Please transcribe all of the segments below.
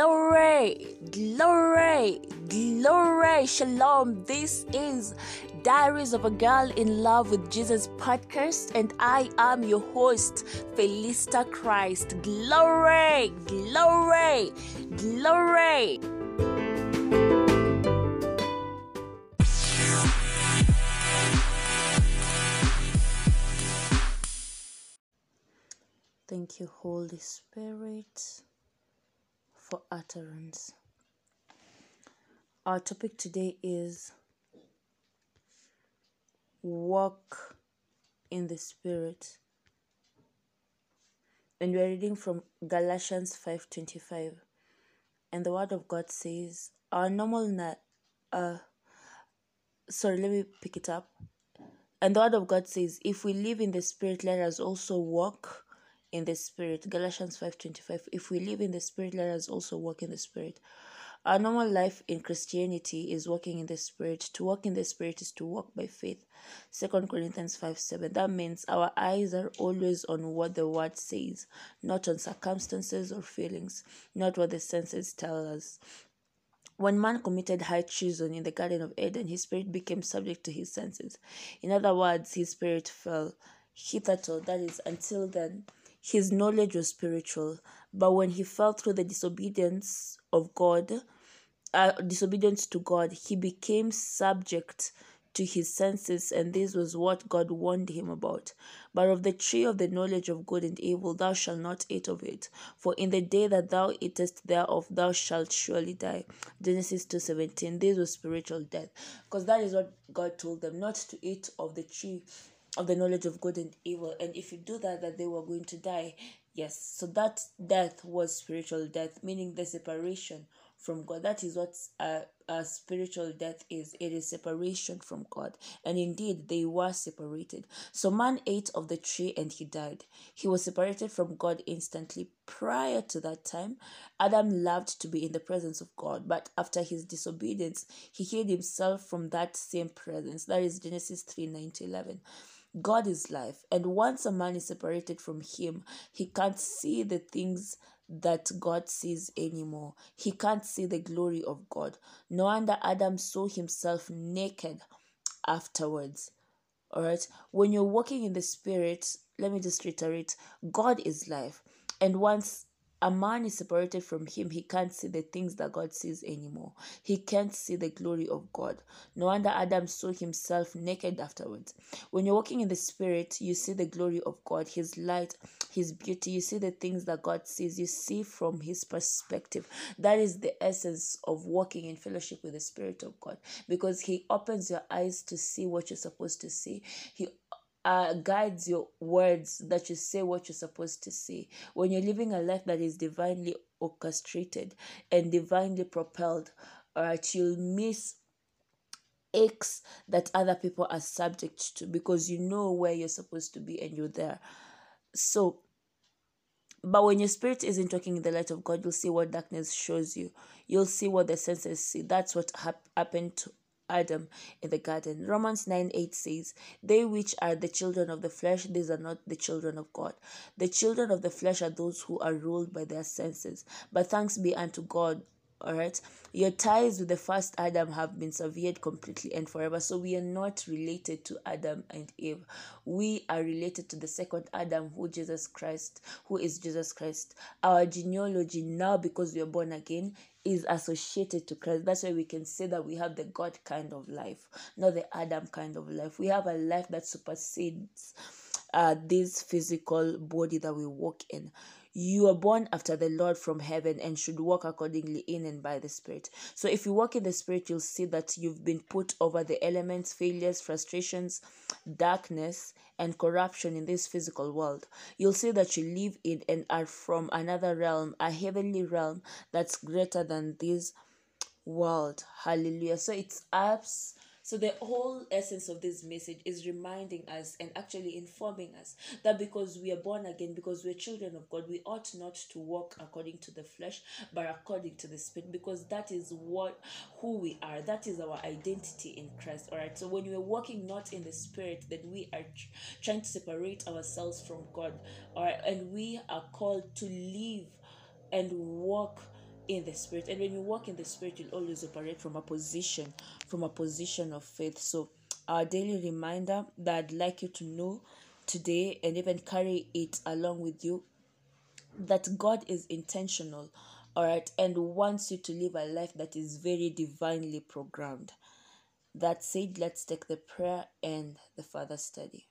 Glory, glory, glory, shalom. This is Diaries of a Girl in Love with Jesus podcast, and I am your host, Felista Christ. Glory, glory, glory. Thank you, Holy Spirit, for utterance. Our topic today is walk in the Spirit. And we're reading from Galatians 5:25. And the word of God says, our normal na- uh sorry, let me pick it up. And the word of God says, if we live in the spirit, let us also walk in the spirit. Galatians 5:25. If we live in the spirit, let us also walk in the spirit. Our normal life in Christianity is walking in the spirit. To walk in the spirit is to walk by faith. Second Corinthians 5 7. That means our eyes are always on what the word says, not on circumstances or feelings, not what the senses tell us. When man committed high treason in the Garden of Eden, his spirit became subject to his senses. In other words, his spirit fell. Hitherto, oh, that is, until then, his knowledge was spiritual, but when he fell through the disobedience of God, uh, disobedience to God, he became subject to his senses, and this was what God warned him about. But of the tree of the knowledge of good and evil thou shalt not eat of it, for in the day that thou eatest thereof thou shalt surely die. Genesis two seventeen. This was spiritual death, because that is what God told them not to eat of the tree of the knowledge of good and evil and if you do that that they were going to die. Yes. So that death was spiritual death meaning the separation from god. That is what a, a spiritual death is. It is separation from god. And indeed they were separated. So man ate of the tree and he died. He was separated from god instantly. Prior to that time adam loved to be in the presence of god but after his disobedience he hid himself from that same presence. That is genesis 3 9 to 11 God is life, and once a man is separated from Him, he can't see the things that God sees anymore. He can't see the glory of God. No wonder Adam saw himself naked afterwards. All right, when you're walking in the Spirit, let me just reiterate God is life, and once a man is separated from him, he can't see the things that God sees anymore. He can't see the glory of God. No wonder Adam saw himself naked afterwards. When you're walking in the Spirit, you see the glory of God, His light, His beauty. You see the things that God sees. You see from His perspective. That is the essence of walking in fellowship with the Spirit of God because He opens your eyes to see what you're supposed to see. He uh, guides your words that you say what you're supposed to say. When you're living a life that is divinely orchestrated and divinely propelled, alright, you'll miss aches that other people are subject to because you know where you're supposed to be and you're there. So, but when your spirit isn't talking in the light of God, you'll see what darkness shows you. You'll see what the senses see. That's what hap- happened to Adam in the garden. Romans 9 8 says, They which are the children of the flesh, these are not the children of God. The children of the flesh are those who are ruled by their senses. But thanks be unto God all right? Your ties with the first adam have been severed completely and forever so we are not related to adam and eve. We are related to the second adam who jesus christ who is jesus christ. Our genealogy now because we are born again is associated to christ. That's why we can say that we have the god kind of life not the adam kind of life. We have a life that supersedes uh, this physical body that we walk in you are born after the Lord from heaven and should walk accordingly in and by the Spirit. So, if you walk in the Spirit, you'll see that you've been put over the elements, failures, frustrations, darkness, and corruption in this physical world. You'll see that you live in and are from another realm, a heavenly realm that's greater than this world. Hallelujah. So, it's us so, the whole essence of this message is reminding us and actually informing us that because we are born again, because we're children of God, we ought not to walk according to the flesh, but according to the spirit, because that is what who we are. That is our identity in Christ. All right. So, when we're walking not in the spirit, then we are tr- trying to separate ourselves from God. All right. And we are called to live and walk in the spirit. And when you walk in the spirit you'll always operate from a position from a position of faith. So our daily reminder that i'd like you to know today and even carry it along with you that god is intentional all right and wants you to live a life that is very divinely programmed. That said let's take the prayer and the further study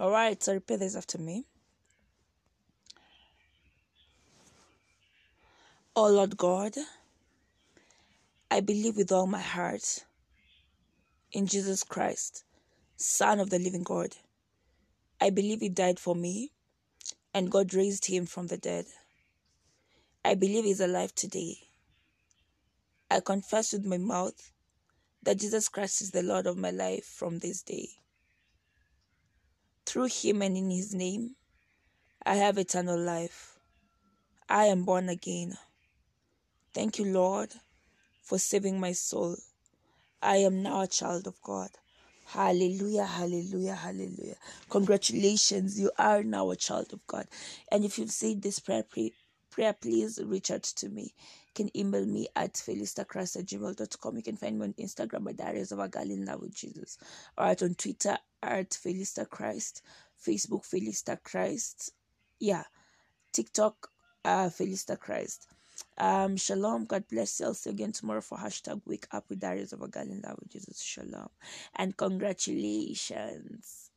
All right, so repeat this after me. Oh Lord God, I believe with all my heart in Jesus Christ, Son of the living God. I believe He died for me and God raised Him from the dead. I believe He's alive today. I confess with my mouth that Jesus Christ is the Lord of my life from this day. Through him and in his name, I have eternal life. I am born again. Thank you, Lord, for saving my soul. I am now a child of God. Hallelujah, hallelujah, hallelujah. Congratulations, you are now a child of God. And if you've said this prayer, prayer please reach out to me. Can email me at felistachrist at gmail.com. You can find me on Instagram at Diaries of a Girl in Love with Jesus. Or at on Twitter at Felista Christ, Facebook Felista Christ, yeah, TikTok uh. Um, shalom. God bless you. I'll see you again tomorrow for hashtag Wake Up with Diaries of a Girl in Love with Jesus. Shalom and congratulations.